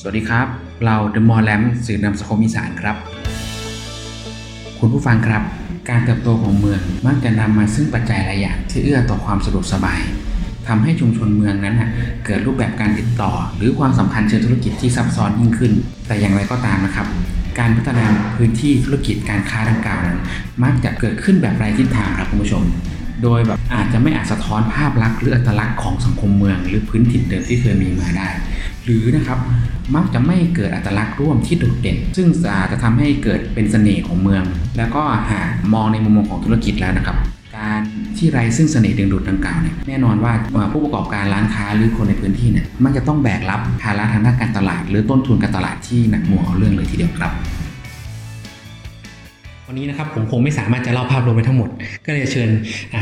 สวัสดีครับ เรา The m o r l a m สื่อนำสังคมอีสานครับ คุณผู้ฟังครับ การเติบโตของเมืองมักจะนำมาซึ่งปัจจัยหลายอย่างที่เอื้อต่อความสะดวกสบายทำให้ชุมชนเมืองนั้นนะเกิดรูปแบบการติดต่อ หรือความสัมพันธ์เชิงธุรกิจที่ซับซ้อนยิ่งขึ้น แต่อย่างไรก็ตามนะครับ การพัฒนาพื้นที่ธุรกิจการค้าดังกล่าวนั้น มักจะเกิดขึ้นแบบไร้ทิศทางครับคุณผู้ชมโดยแบบอาจจะไม่อาจสะท้อนภาพลักษณ์หรืออัตลักษณ์ของสังคมเมือง หรือพื้นถิ่นเดิมที่เคยมีมาได้ หรือนะครับมักจะไม่เกิดอัตลักษณ์ร่วมที่โดดเด่น ซึ่งอาจจะทำให้เกิดเป็นเสน่ห์ของเมือง แล้วก็หากมองในมุมมองของธุรกิจแล้วนะครับ การที่ไรซึ่งเสน่ห์ดึงดูดดังกล่าวเนี่ยแน่นอนว่าผู้ประกอบการร้านค้าหรือคนในพื้นที่เนี่ยมักจะต้องแบกรับภาระทางด้านการตลาด หรือต้นทุนการตลาดที่หนักหน่วงเอาเรื่องเลยทีเดียวครับวันนี้นะครับผมคงไม่สามารถจะเล่าภาพรวมไปทั้งหมด ก็เลยเชิญ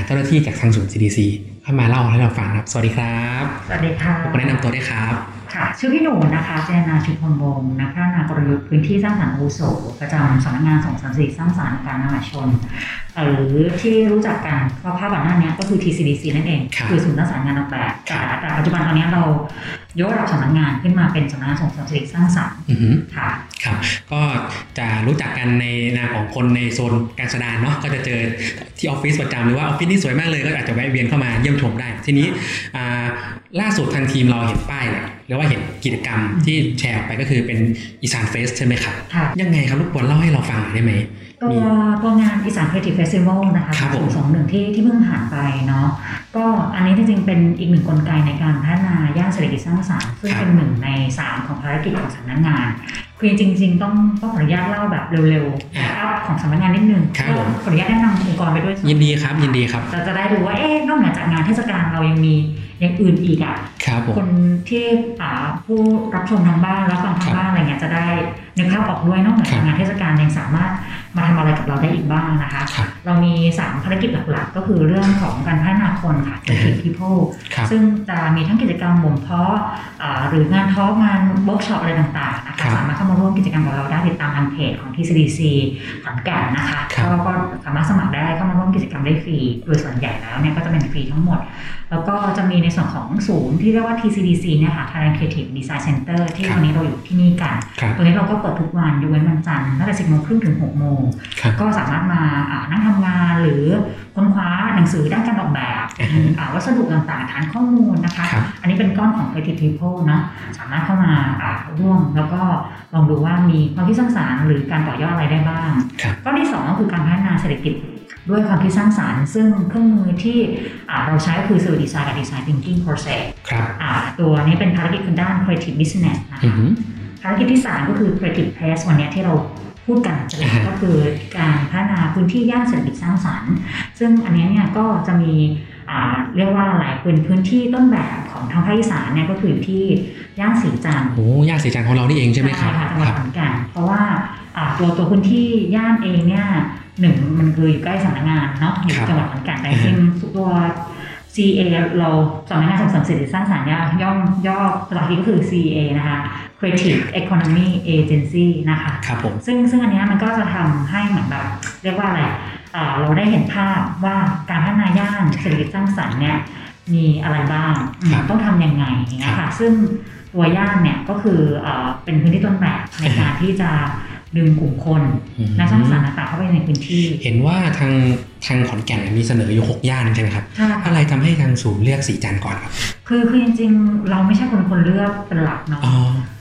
เจ้าหน้าที่จากทางศูนย์ CDC เข้ามาเล่าให้เราฟังครับ สวัสดีครับ สวัสดีค่ะผมแนะนำตัวได้วยครับ ค่ะ ชื่อพี่หนูนะคะเจนาชุพลวงศ์นักพัฒนากลยุทธ์พื้นที่สร้างสรรค์อาวุโสประจำสำนักงานส่งเสริมสิ่งสร้างสรรค์การมหาชน หรือที่รู้จักกันเพราะภาพก่อนหน้านี้ก็คือ TCDC นั่นเองครับคือศูนย์ประสานงานออกแบบครับแต่แต่ปัจจุบันตอนนี้เรายกระดับสำนักงานขึ้นมาเป็นสำนักงานส่งเสริมสิ่งสร้างสรรค์อือหือค่ะครับก็จะรู้จักกันในนามของคนในโซนการแสดงเนาะก็จะเจอที่ออฟฟิศประจำหรือว่าออฟฟิศนี่สวยมากเลยก็อาจจะแวะเวียนเข้ามาเยี่ยมชมได้ ทีนี้อ่าล่าสุดทางทีมเราเห็นป้ายเนี่ย หรือว่าเห็นกิจกรรมที่แชร์ออกไปก็คือเป็นอีสานเฟสใช่ไหมครับค่ะยังไงครับรบกวนเล่าให้เราฟังหน่อยได้ไหมตัวตัวงานอีสาน Creative Festival นะคะครับผมสองหนึ่งที่ที่เพิ่งผ่านไปเนาะก็อันนี้จริงๆเป็นอีกหนึ่งกลไกในการพัฒนาย่านเศรษฐกิจสร้างสรรค์ซึ่งครับเป็นหนึ่งในสามของภารกิจของสำนักงานคือจริง ๆ ต้องต้องขออนุญาตเล่าแบบเร็วๆอ่าอัพของสำนักงานนิดนึงครับผมขออนุญาตแนะนำองค์กรไปด้วยยินดีครับยินดีครับจะจะได้ดูว่าเอ๊ะนอกเหนือจากงานเทศกาลเรายังมี อย่างอื่นอีกอะครับผมคนที่อ่าผู้รับชมทางบ้านรับฟังทางบ้านอะไรเงี้ยจะได้ นึกภาพออกด้วยนอกเหนือครัจากบงานเทศกาลยังสามารถมาทำอะไรกับเราได้อีกบ้างนะคะครับเรามี 3 ภารกิจหลักๆ ก็คือเรื่องของการพัฒนาคนค่ะ Creative People ครับซึ่งจะมีทั้งกิจกรรมบ่มเพาะอ่าหรืองาน talk งานเวิร์กช็อปอะไรต่างๆนะคะครับสามารถเข้ามาร่วมกิจกรรมกับเราได้ติดตามทางเพจของ TCDC ขอนแก่นนะคะครับก็ก็สามารถสมัครได้เข้ามาร่วมกิจกรรมได้ฟรีโดยส่วนใหญ่แล้วเนี่ยก็จะเป็นฟรีทั้งหมด แล้วก็จะมีในส่วนของศูนย์ที่เรียกว่า TCDC เนี่ยค่ะ Thailand Creative Design Center ที่ครับวันนี้เราอยู่ที่นี่กันครับตัวนี้เราก็เปิดทุกวันยกเว้นวันจันทร์ตั้งแต่10โมงครึ่งถึง6โมงครับก็สามารถมาอ่านั่งทำงานหรือค้นคว้าหนังสือด้านการออกแบบอ่าฮะอ่าวัสดุต่างๆฐานข้อมูลนะคะครับอันนี้เป็นก้อนของ Creative People เนอะสามารถเข้ามาอ่าร่วมแล้วก็ลองดูว่ามีความคิดสร้างสรรค์หรือการต่อยอดอะไรได้บ้างครับก้อนที่สองก็คือการพัฒนาเศรษฐกิจด้วยความคิดสร้างสรรค์ซึ่งเครื่องมือที่อ่าเราใช้ก็คือ Service Design กับ Design Thinking Process ครับอ่าตัวนี้เป็นภารกิจคือด้าน Creative Business นะอือคะหือภารกิจที่ 3 ก็คือ Creative Place วันเนี้ยที่เราพูดกันจะเป็นอ่าฮะก็คือการพัฒนาพื้นที่ย่านเศรษฐกิจสร้างสรรค์ ซึ่งอันเนี้ยเนี่ยก็จะมีอ่าเรียกว่าหลายพื้นพื้นที่ต้นแบบของทางภาคอีสานเนี่ยก็คืออยู่ที่ย่านสีจันทร์โอ้ย่าสีจันทร์ของเรานี่เองใช่ไหมครับค่ะจังหวัดครับขอนแก่นเพราะว่าอ่าตัวตัวพื้นที่ย่านเองเนี่ยหนึ่งมันคืออยู่ใกล้สำนักงานเนาะอยู่ครับจังหวัดขอนแก่นแต่อ่าจฮะริงๆตัว CA เราสำนักงานส่งเสริมเศรษฐกิจสร้างสรรค์เนี่ยย่อมย่อภาษาอังกฤษก็คือ CA นะคะ Creative Economy Agency นะคะครับผมซึ่งซึ่งอันเนี้ยมันก็จะทำให้เหมือนแบบเรียกว่าอะไรอ่าเราได้เห็นภาพว่าการพัฒนาย่านเศรษฐกิจสร้างสรรค์เนี่ยมีอะไรบ้างอืมครับต้องทำยังไงอย่างเงี้ยค่ะซึ่งตัวย่านเนี่ยก็คือเอ่อเป็นพื้นที่ต้นแบบในการที่จะดึงกลุ่มคนอืมนักสร้างสรรค์ต่างๆเข้าไปในพื้นที่ เห็นว่าทาง ทางขอนแก่นมีเสนออยู่หกย่านใช่ไหมครับใช่ค่ะอะไรทำให้ทางศูนย์เลือกสีจันทร์ก่อนครับ คือคือจริงๆ เราไม่ใช่คนคนเลือกเป็นหลักเนาะอ๋อ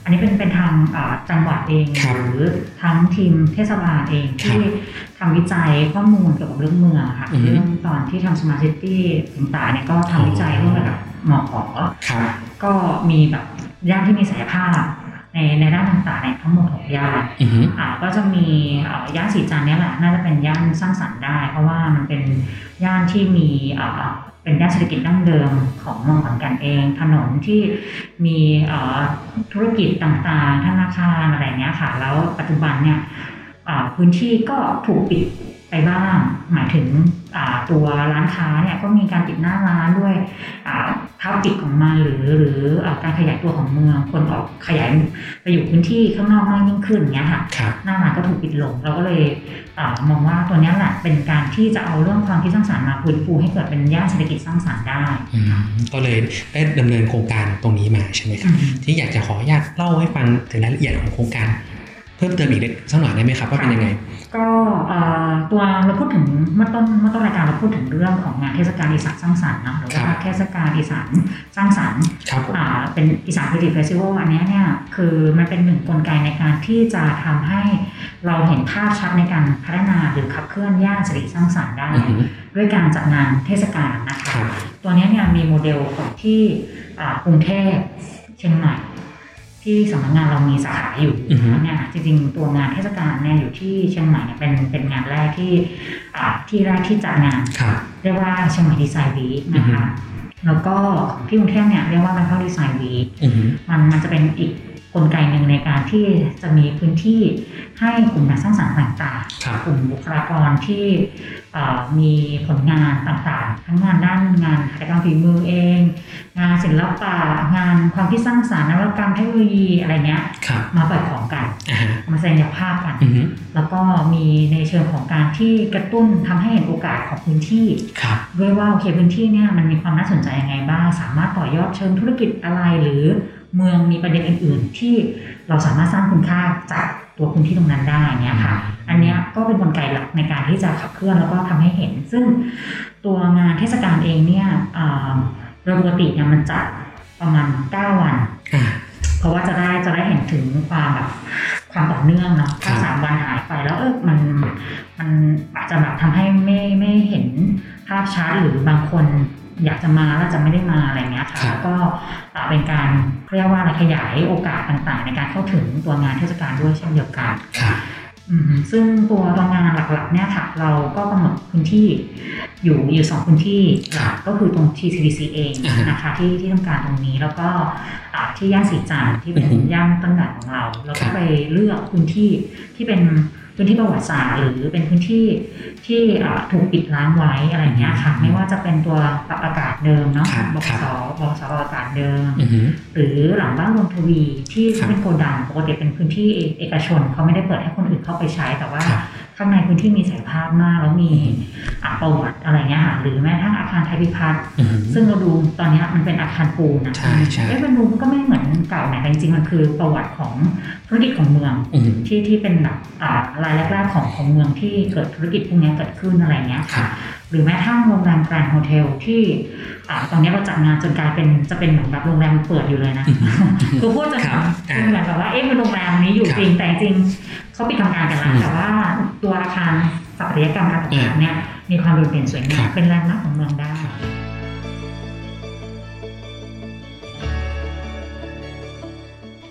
อันนี้เป็นเป็นทางอ่าจังหวัดเองครับหรือทั้งทีมเทศบาลเองครับที่ทำวิจัยข้อมูลเกี่ยวกับเรื่องเมืองค่ะอือฮึเรื่องตอนที่ทำสมาร์ทซิตี้ต่างๆเนี่ยก็ทำวิจัยอ๋อร่วมกับหมอขอครับก็มีแบบย่านที่มีศักยภาพ ในในด้านต่างๆเนี่ยทั้งหมดหกย่านอือหืออ่าก็จะมีอ่าย่านสีจันทร์เนี่ยแหละน่าจะเป็นย่านสร้างสรรค์ได้ เพราะว่ามันเป็นย่านที่มีอ่าเป็นย่านเศรษฐกิจดั้งเดิมของเมืองขอนแก่นเอง ถนนที่มีอ่าธุรกิจต่างๆธนาคารอะไรเนี้ยค่ะ แล้วปัจจุบันเนี่ยอ่าพื้นที่ก็ถูกปิดไปบ้างหมายถึงอ่า ตัวร้านค้าเนี่ยก็มีการติดหน้าร้านด้วยอ่าภาพติดของมันหรือหรืออ่าการขยายตัวของเมืองคนออกขยายไปอยู่พื้นที่ข้างนอกมากยิ่งขึ้นเงี้ยค่ะครับหน้าร้านก็ถูกปิดลงเราก็เลยอามองว่าตัวเนี้ยแหละเป็นการที่จะเอาเรื่องความคิดสร้างสรรค์มาฟื้นฟูให้เกิดเป็นย่านเศรษฐกิจสร้างสรรค์ได้อืมก็เลยได้ดำเนินโครงการตรงนี้มาใช่ไหมครับที่อยากจะขออนุญาตเล่าให้ฟังถึงรายละเอียดของโครงการ เพิ่มเติมอีกเล็กสักหน่อยได้ไหมครับว่าเป็นยังไง ก็เอ่อตัวเราพูดถึงเมื่อต้นเมื่อต้นรายการเราพูดถึงเรื่องของงานเทศกาลอีสานสร้างสรรค์เนอะหรือว่าครับเทศกาลอีสานสร้างสรรค์ครับผมอ่าเป็นอีสาน Creative Festival อันเนี้ยเนี่ยคือมันเป็นหนึ่งกลไกในการที่จะทำให้เราเห็นภาพชัดในการพัฒนาหรือขับเคลื่อนย่านเศรษฐกิจสร้างสรรค์ได้อือฮึด้วยการจัดงานเทศกาลนะคะครับตัวเนี้ยเนี่ยมีโมเดลของที่อ่ากรุงเทพเชียงใหม่ ที่สำนักงานเรามีสาขาอยู่อือฮึเนี่ยจริงๆ ตัวงานเทศกาลเนี่ยอยู่ที่เชียงใหม่เนี่ยเป็นเป็นงานแรกที่อ่าที่แรกที่จัดงานครับเรียกว่าเชียงใหม่ดีไซน์วีคนะคะแล้วก็ของที่กรุงเทพเนี่ยเรียกว่าแบงคอกดีไซน์วีคอือฮึมันมันจะเป็นอีก กลไกหนึ่งในการที่จะมีพื้นที่ให้กลุ่มนักสร้างสรรค์ต่างครับๆกลุ่มบุคลากรที่เอ่อมีผลงานต่างๆ ทั้งงานด้านงานหัตถกรรมฝีมือเอง งานศิลปะงานความคิดสร้างสรรค์นวัตกรรมเทคโนโลยีอะไรเนี้ยครับมาเปิดของกันอ่าฮะมาแสดงภาพกันอือฮึแล้วก็มีในเชิงของการที่กระตุ้นทำให้เห็นโอกาสของพื้นที่ครับด้วยว่าโอเคพื้นที่เนี่ยมันมีความน่าสนใจยังไงบ้าง สามารถต่อยอดเชิงธุรกิจอะไรหรือ เมืองมีประเด็นอื่น ๆ ที่เราสามารถสร้างคุณค่าจากตัวพื้นที่ตรงนั้นได้เนี่ยค่ะ อันเนี้ยก็เป็นกลไกหลักในการที่จะขับเคลื่อนแล้วก็ทำให้เห็น ซึ่งตัวงานเทศกาลเองเนี่ยอ่าโดยปกติเนี่ยมันจัดประมาณ 9 วันอ่าเพราะว่าจะได้จะได้เห็นถึงความแบบความต่อเนื่องเนาะครัถ้าบสามวันหายไปแล้วเออมันมันอาจจะแบบทำให้ไม่ไม่เห็นภาพชัดหรือบางคน อยากจะมาแล้วจะไม่ได้มาอะไรเงี้ยค่ะแล้วก็อ่าเป็นการเรียกว่าอะไรขยายโอกาสต่างๆ ในการเข้าถึงตัวงานเทศกาลด้วยเช่นเดียวกันครับอืมซึ่งตัวโรงงานหลักๆเนี่ยค่ะเราก็กำหนดพื้นที่อยู่อยู่สองพื้นที่หลักก็คือตรง TCDC เองนะคะที่ที่ทำการตรงนี้ แล้วก็อ่าที่ย่านสีจันทร์ที่เป็นย่านต้นแบบของเรา แล้วก็ไปเลือกพื้นที่ที่เป็น พื้นที่ประวัติศาสตร์หรือเป็นพื้นที่ที่อ่าถูกปิดล้างไว้อะไรเงี้ยค่ะ ไม่ว่าจะเป็นตัวปรับอากาศเดิมเนาะครับบครักบสบกสปรับอากาศเดิมอือฮึหรือหลังบ้านรวมทวีที่ครับเป็นโกดังปกติเป็นพื้นที่เอกชนเขาไม่ได้เปิดให้คนอื่นเข้าไปใช้แต่ว่าครับ ข้างในพื้นที่มีศักยภาพมากแล้วมีอะประวัติอะไรเงี้ยค่ะหรือแม้กระทั่งอาคารไทยพิพัฒน์อือฮึซึ่งเราดูตอนเนี้ยมันเป็นอาคารปูนนะใช่ใช่เอ๊ะเป็นปูนมันก็ไม่เหมือนเก่าไหนแต่จริงๆมันคือประวัติของธุรกิจของเมืองอือฮึที่ที่เป็นแบบอ่ารายแรกๆของของเมืองที่เกิดธุรกิจพวกนี้เกิดขึ้นอะไรเงี้ยค่ะครับหรือแม้กระทั่งโรงแรมแกรนด์โฮเทลที่อ่าตอนนี้เราจัดงานจนกลายเป็นจะเป็นเหมือนแบบโรงแรมเปิดอยู่เลยนะคือพูดจนครับอ่าเหมือนแบบว่าเอ๊ะเป็นโรงแรมนี้อยู่ครับจริงแต่จริงเขาปิดทำงานกันแล้วอืมแต่ว่าตัวอาคารสถาปัตยกรรมการตกแต่งเนี่ยมีความโดดเด่นสวยงามครับเป็นแลนด์มาร์คของเมืองได้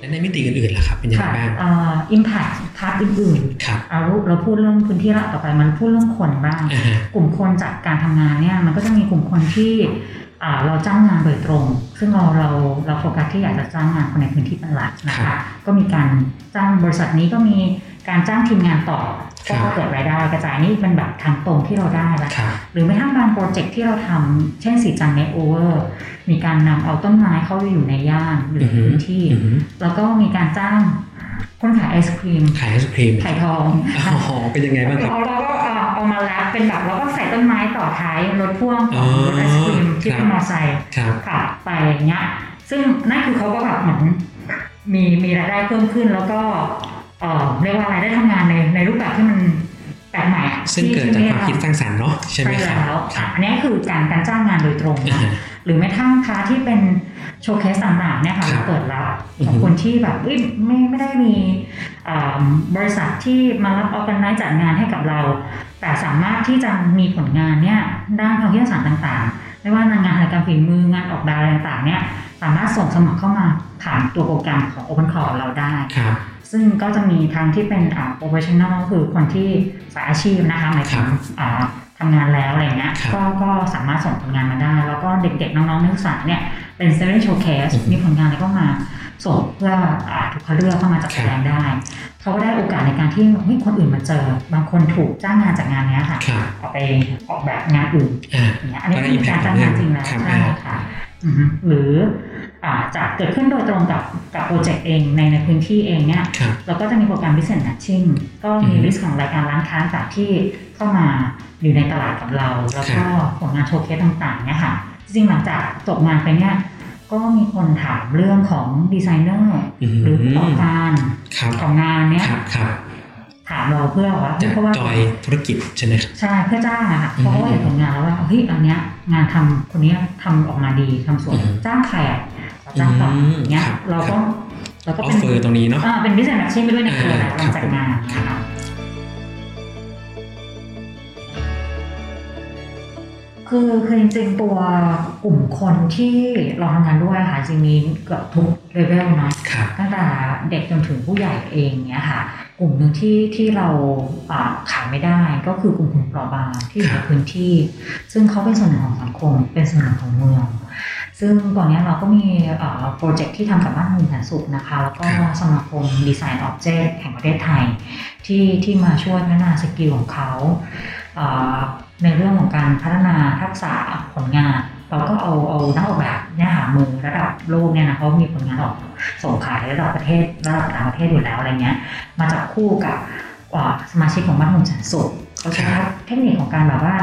และในมิติอื่นๆล่ะครับเป็นยังไงค่ะบ้างเอ่อ impact part อื่นครับๆเอาเราพูดเรื่องพื้นที่ละต่อไปมันพูดเรื่องคนบ้างอ่าฮะกลุ่มคนจากการทำงานเนี่ยมันก็จะมีกลุ่มคนที่อ่าเราจ้างงานโดยตรง ซึ่งเราเราเราโฟกัสที่อยากจะจ้างงานคนในพื้นที่เป็นหลักนะคะครับก็มีการจ้างบริษัทนี้ก็มีการจ้างทีมงานต่อ ก็ครับเกิดรายได้กระจายนี่เป็นแบบทางตรงที่เราได้แล้วครับหรือไม่ทั้งบางโปรเจกต์ที่เราทำเช่นสีจันเนตโอเวอร์มีการนำเอาต้นไม้เข้าไปอยู่ในย่านหรืออฮึพื้นที่อือฮึแล้วก็มีการจ้างคนขายไอศครีม ขายไอศครีมไข่ทองอ๋อเป็นยังไงบ้างครับเราเราก็เอาเอามาแรปเป็นแบบเราก็ใส่ต้นไม้ต่อท้ายรถพ่วงขอ๋อองรถไอศครีมที่ครับเป็นมอเตอร์ไซค์ครับขับไปอย่างเงี้ยซึ่งนั่นคือเขาก็แบบเหมือนมีมีรายได้เพิ่มขึ้นแล้วก็ เอ่อเรียกว่าอะไรได้ทำงานในในรูปแบบที่มันแปลกใหม่อะซึ่งเกิดจากความคิดสร้างสรรค์เนาะใช่ไหมครับแล้วครัอะบอันนี้คือการการจ้างงานโดยตรงอ่าเนาะฮะหรือแม้ทั้ง part ที่เป็น showcase ต่างๆเนี่ยค่ะครับเราเปิดรับอือฮึของคนที่แบบเอ้ยไม่ไม่ได้มีอ่าบริษัทที่มารับ organize จัดงานให้กับเรา แต่สามารถที่จะมีผลงานเนี่ยด้านความคิดสร้างสรรค์ต่างๆ ไม่ว่างานงานอะไรการฝีมืองานออกแบบอะไรต่างๆเนี่ยสามารถส่งสมัครเข้ามาผ่านตัวโปรแกรมของ Open Call เราได้ครับ ซึ่งก็จะมีทางที่เป็นอ่า professional ก็คือคนที่สายอาชีพนะคะหมายถึงครับอ่าทำงานแล้วอะไรเงี้ยครับก็ก็สามารถส่งผลงานมาได้ แล้วก็เด็กๆ น้องๆนักศึกษาเนี่ยเป็น student showcase อือฮึมีผลงานอะไรก็มาส่งเพื่ออ่าถูกคัดเลือกเข้ามาจัดแสดงได้ เขาก็ได้โอกาสในการที่เฮ้ยคนอื่นมาเจอ บางคนถูกจ้างงานจากงานเนี้ยค่ะครับออกไปออกแบบงานอื่นอ่าอย่างเงี้ยอันนี้ก็ได้คือการ impact จ้างงานจริงแล้วครับใช่ค่ะอือฮึหรืออ่า จะเกิดขึ้นโดยตรงกับกับโปรเจกต์เองในในพื้นที่เองเนี่ยครับเราก็จะมีโปรแกรม Business Matching ก็มีอืม list ของรายการร้านค้าต่างที่เข้ามาอยู่ในตลาดกับเรา แล้วก็ผลงาน showcase ต่างๆเนี่ยค่ะจริงๆหลังจากจบงานไปเนี่ยก็มีคนถามเรื่องของดีไซเนอร์อืมหรือผู้ประกอบการครับของงานเนี้ยครับครับถามเราเพื่อว่าจากเพราะว่าจอยธุรกิจใช่ไหมครับใช่เพื่อจ้างอะค่ะอืมเพราะเขาเห็นผลงานแล้วว่าเฮ้ยอันเนี้ยงานทำคนเนี้ยทำออกมาดีทำสวยอืมจ้างใครอะเรา จ้างต่ออืมอย่างเงี้ยครับเราก็เราก็ออเป็ฟนเฟอร์ตรงนี้เนาะอ่าเป็น business matching ไปด้วยในตัวแหละอ่าหลังจากงานครับนะคะคือคือจริงๆตัวกลุ่มคนที่เราทำงานด้วยค่ะจริงมีเกือบทุกเลเวลเนาะครับตั้งแต่เด็กจนถึงผู้ใหญ่เองเนี้ยค่ะ กลุ่มหนึ่งที่ที่เราอ่าขายไม่ได้ก็คือกลุ่มคนเปราะบางที่อยู่ครัในบพื้นที่ ซึ่งเขาเป็นส่วนหนึ่งของสังคมเป็นส่วนหนึ่งของเมือง ซึ่งตอนนี้เราก็มี project ที่ทำกับบ้านเมืองแสนสุขนะคะ แล้วก็ครับสมาคม Design Object แห่งประเทศไทย ที่ที่มาช่วยพัฒนา skill ของเขาอ่าในเรื่องของการพัฒนาทักษะผลงาน เราก็เอาเอานักออกแบบเนี่ยฝีมือระดับโลกเนี่ยนะเขามีผลงานออกส่งขายระดับประเทศระดับต่างประเทศอยู่แล้วอะไรเงี้ยมาจับคู่กับอ่าสมาชิกของบ้านโฮมแสนสุขเขาใช้ครับเทคนิคของการแบบว่า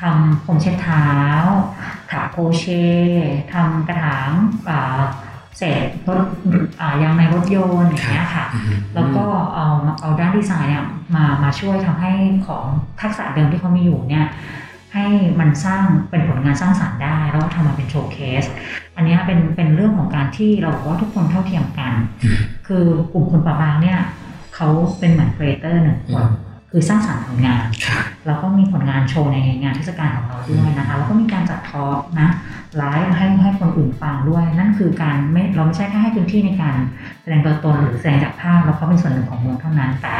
ทำพรมเช็ดเท้า ถักโครเชต์ทำกระถางอ่าเศษรถอ่ายางในรถยนต์อย่างเงี้ยค่ะอืมแล้วก็เอาเอาด้านดีไซน์เนี่ยมามาช่วยทำให้ของทักษะเดิมที่เขามีอยู่เนี่ยให้มันสร้างเป็นผลงานสร้างสรรค์ได้ แล้วก็ทำมาเป็น showcase อันเนี้ยเป็นเป็นเรื่องของการที่เราบอกว่าทุกคนเท่าเทียมกันอืมคือกลุ่มคนเปราะบางเนี่ยเขาเป็นเหมือน creator หนึ่งคนอืมคือสร้างสรรค์ผลงานครับ แล้วก็มีผลงานโชว์ในงานเทศกาลของเราด้วยนะคะ แล้วก็มีการจัด talk นะไลฟ์ให้ให้คนอื่นฟังด้วย นั่นคือการไม่เราไม่ใช่แค่ให้พื้นที่ในการแสดงตัวตนหรือแสดงจากภาพแล้วเขาเป็นส่วนหนึ่งของเมืองเท่านั้น แต่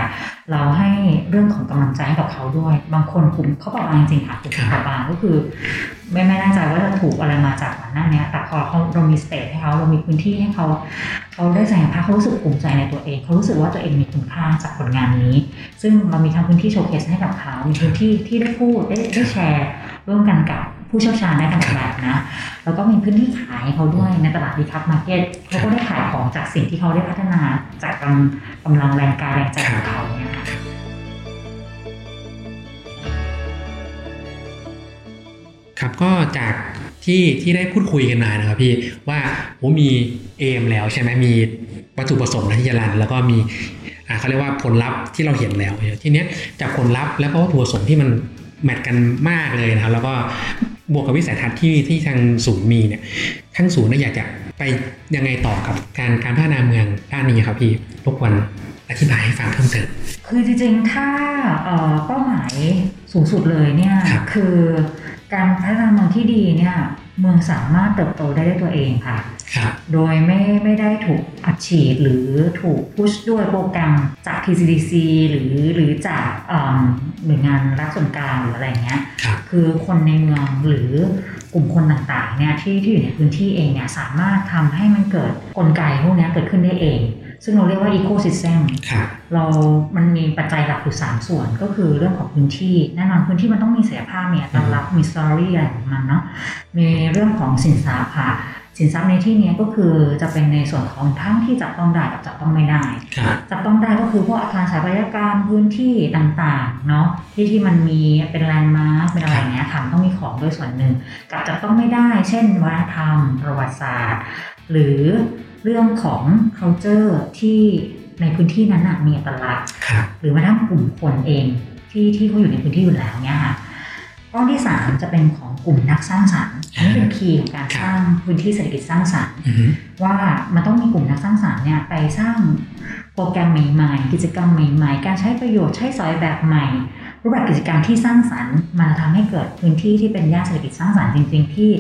เราให้เรื่องของกำลังใจให้กับเขาด้วย บางคนกลุ่มเขาบอกมาจริงๆค่ะกลุ่มเปราะบางก็คือ ไม่ไม่แน่ใจว่าจะถูกอะไรมาจากหน้าเนี้ยแต่พอเขาเรามี stage ให้เขาเรามีพื้นที่ให้เขาเขาได้แสดงภาพเขารู้สึกภูมิใจในตัวเองเขารู้สึกว่าตัวเองมีคุณค่าจากผลงานนี้ ซึ่งเรามีทั้งพื้นที่ showcase ให้กับเขามีพื้นที่ที่ได้พูดได้ได้แชร์ร่วมกันกับ ผู้เชี่ยวชาญในการออกแบบนะ แล้วก็มีพื้นที่ขายเขาด้วยในตลาดดีคัพมาร์เก็ตเขาก็ได้ขายของจากสิ่งที่เขาได้พัฒนาจากกำกำลังแรงกายแรงใจของเขาเนี่ยค่ะครับก็จากที่ที่ได้พูดคุยกันมานะครับพี่ว่าโอ้มีเอมแล้วใช่ไหมมีวัตถุประสงค์นะที่จะรันแล้วก็มีอ่าเขาเรียกว่าผลลัพธ์ที่เราเห็นแล้วทีเนี้ยจากผลลัพธ์แล้วก็วัตถุประสงค์ที่มันแมทกันมากเลยนะครับแล้วก็ บวกกับวิสัยทัศน์ที่ที่ทางศูนย์มีเนี่ยทั้งศูนย์เนี่ยอยากจะไปยังไงต่อกับการการพัฒนาเมืองด้านนี้ครับพี่รบกวนอธิบายให้ฟังเพิ่มเติมคือจริงๆ ถ้าเอ่อเป้าหมายสูงสุดเลยเนี่ยครับคือการพัฒนาเมืองที่ดีเนี่ย เมืองสามารถเติบโตได้ด้วยตัวเองค่ะครับโดยไม่ไม่ได้ถูกอัดฉีดหรือถูกพุชด้วยโปรแกรมจาก TCDC หรือหรือจากเอิ่มหน่วยงานรัฐส่วนกลางหรืออะไรเงี้ยครับคือคนในเมืองหรือกลุ่มคนต่างๆเนี่ยที่ที่อยู่ในพื้นที่เองเนี่ยสามารถทำให้มันเกิดกลไกพวกเนี้ยเกิดขึ้นได้เอง ซึ่งเราเรียกว่า ecosystem ครับเรา มันมีปัจจัยหลักอยู่สามส่วน ก็คือเรื่องของพื้นที่ แน่นอนพื้นที่มันต้องมีศักยภาพมีอัตลักษณ์มีสตอรี่อะไรของมันเนาะ มีเรื่องของสินทรัพย์ค่ะ สินทรัพย์ในที่นี้ก็คือจะเป็นในส่วนของทั้งที่จับต้องได้กับจับต้องไม่ได้ครับจับต้องได้ก็คือพวกอาคารสถาปัตยกรรมพื้นที่ต่างๆ เนาะที่ที่มันมีเป็นแลนด์มาร์คเป็นอะไรอย่างเงี้ยค่ะมันต้องมีของด้วยส่วนหนึ่ง กับจับต้องไม่ได้ เช่นวัฒนธรรม ประวัติศาสตร์ หรือเรื่องของ culture ที่ในพื้นที่นั้นนะมีอัตลักษณ์ครับหรือแม้กระทั่งกลุ่มคนเองที่ที่เขาอยู่ในพื้นที่อยู่แล้วเนี่ยค่ะก้อนที่สามจะเป็นของกลุ่มนักสร้างสรรค์ อันนี้เป็นคีย์ของการสร้างพื้นที่เศรษฐกิจสร้างสรรค์อือฮึว่ามันต้องมีกลุ่มนักสร้างสรรค์เนี่ยไปสร้างโปรแกรมใหม่ๆ กิจกรรมใหม่ๆ การใช้ประโยชน์ใช้สอยแบบใหม่ รูปแบบกิจกรรมที่สร้างสรรค์มาทำให้เกิดพื้นที่ที่เป็นย่านเศรษฐกิจสร้างสรรค์จริง ๆ ที่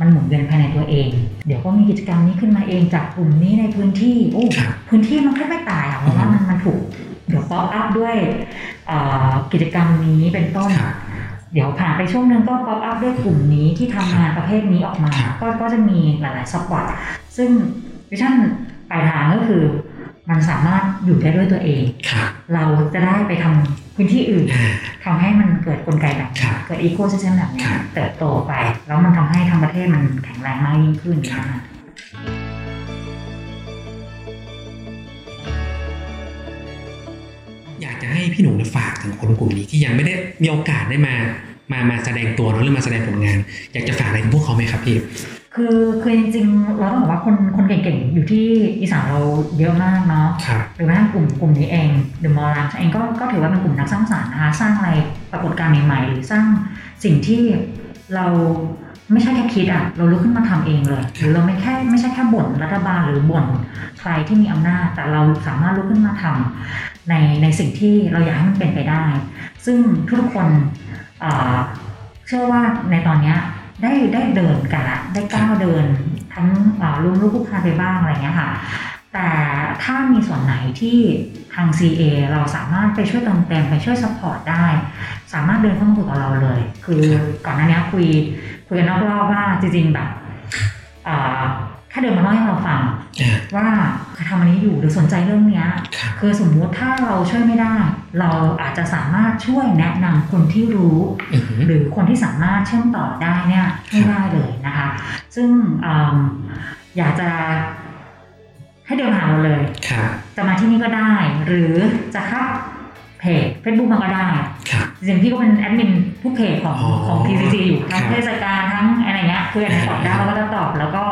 มันหมุนเวียนภายในตัวเอง เดี๋ยวก็มีกิจกรรมนี้ขึ้นมาเองจากกลุ่มนี้ในพื้นที่โอ้ครับพื้นที่มันก็ไม่ตายอะเพราะว่ามันมันถูกเดี๋ยว pop up ด้วยเอ่อกิจกรรมนี้เป็นต้นครับ เดี๋ยวผ่านไปช่วงหนึ่งก็ pop up ด้วยกลุ่มนี้ที่ทำงานประเภทนี้ออกมาครับก็ก็จะมีหลายๆ spot ซึ่ง vision ปลายทางก็คือมันสามารถอยู่ได้ด้วยตัวเองครับเราจะได้ไปทำพื้นที่อื่นอ่าทำให้มันเกิดกลไกแบบนี้ครับเกิด ecosystem แบบนี้ครับเติบโตไป แล้วมันทำให้ทั้งประเทศมันแข็งแรงมากยิ่งขึ้นครับนะคะ อยากจะให้พี่หนุ่มเนี่ยฝากถึงคนกลุ่มนี้ที่ยังไม่ได้มีโอกาสได้มามามาแสดงตัวเนอะหรือมาแสดงผลงาน อยากจะฝากอะไรถึงพวกเขาไหมครับพี่คือคือจริงๆเราต้องบอกว่าคนคนเก่งๆอยู่ที่อีสานเราเยอะมากเนาะครับหรือแม้กระทั่งกลุ่มกลุ่มนี้เองเดอะมอลล์เองก็ก็ถือว่าเป็นกลุ่มนักสร้างสรรค์นะคะสร้างอะไรปรากฏการณ์ใหม่ๆหรือสร้างสิ่งที่เราไม่ใช่แค่คิดอะเราลุกขึ้นมาทำเองเลยหรือเราไม่แค่ไม่ใช่แค่บ่นรัฐบาลหรือบ่นใครที่มีอำนาจ แต่เราสามารถลุกขึ้นมาทำ ในในสิ่งที่เราอยากให้มันเป็นไปได้ ซึ่งทุกคนเชื่อว่าในตอนนี้ได้ได้เดินกันละได้ก้าวเดินทั้งเอ่อล้มลุกคลุกคลานไปบ้างอะไรเงี้ยค่ะ แต่ถ้ามีส่วนไหนที่ทาง CEA เราสามารถไปช่วยเติมเต็มไปช่วย support ได้ สามารถเดินเข้ามาคุยกับเราเลย คือก่อนหน้านี้คุยคุยกันนอกรอบว่าจริงๆแบบ เอ่อแค่เดินมาเล่าให้เราฟังอ่าว่าทำอันนี้อยู่หรือสนใจเรื่องเนี้ยครับคือสมมุติถ้าเราช่วยไม่ได้ เราอาจจะสามารถช่วยแนะนำคนที่รู้อือหือหรือคนที่สามารถเชื่อมต่อได้เนี่ยให้ได้เลยนะคะ ซึ่งอืมอยากจะให้เดินมาหาเราเลยครับจะมาที่นี่ก็ได้ หรือจะเข้าเพจ Facebook มาก็ได้ครับจริงๆพี่ก็เป็นแอดมินทุกเพจของอ๋อของ TCC อยู่ทั้งครับเทศกาลทั้งอะไรเงี้ยคืออันไหนตอบได้เราก็จะตอบแล้วก็อ่า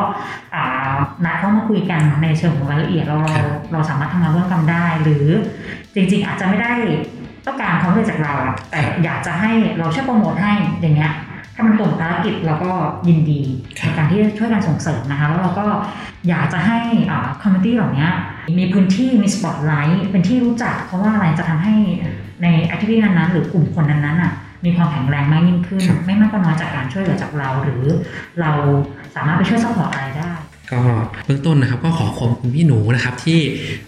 นัดเข้ามาคุยกันในเชิงของรายละเอียดเราเราเราสามารถทำงานร่วมกันได้ หรือจริง ๆ อาจจะไม่ได้ต้องการความช่วยจากเราอะแต่อยากจะให้เราช่วยโปรโมทให้อย่างเงี้ยถ้ามันตรงภารกิจเราก็ยินดีครับในการที่จะช่วยกันส่งเสริมนะคะแล้วเราก็อยากจะให้ community เหล่านี้มีพื้นที่มีสปอตไลท์เป็นที่รู้จัก เพราะว่าอะไรจะทำให้ใน activity นั้นๆหรือกลุ่มคนนั้นๆอะมีความแข็งแรงมากยิ่งขึ้นครับไม่มากก็น้อยจากการช่วยเหลือจากเราหรือเราสามารถไปช่วย support อะไรได้ ก็เบื้องต้นนะครับก็ขอขอบคุณพี่หนูนะครับที่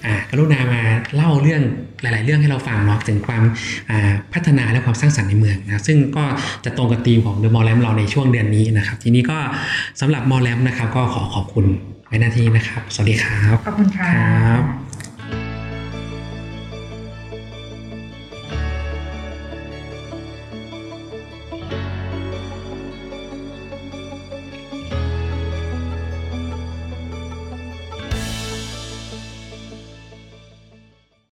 อ่ากรุณามาเล่าเรื่องหลาย ๆ เรื่องให้เราฟังเนาะถึงความอ่าพัฒนาและความสร้างสรรค์ในเมืองนะครับซึ่งก็จะตรงกับธีมของเดอะมอลแลมเราในช่วงเดือนนี้นะครับ ทีนี้ก็สำหรับมอลแลมนะครับก็ขอขอบคุณไว้ ณ ที่นี้นะครับ สวัสดีครับ ขอบคุณค่ะครับ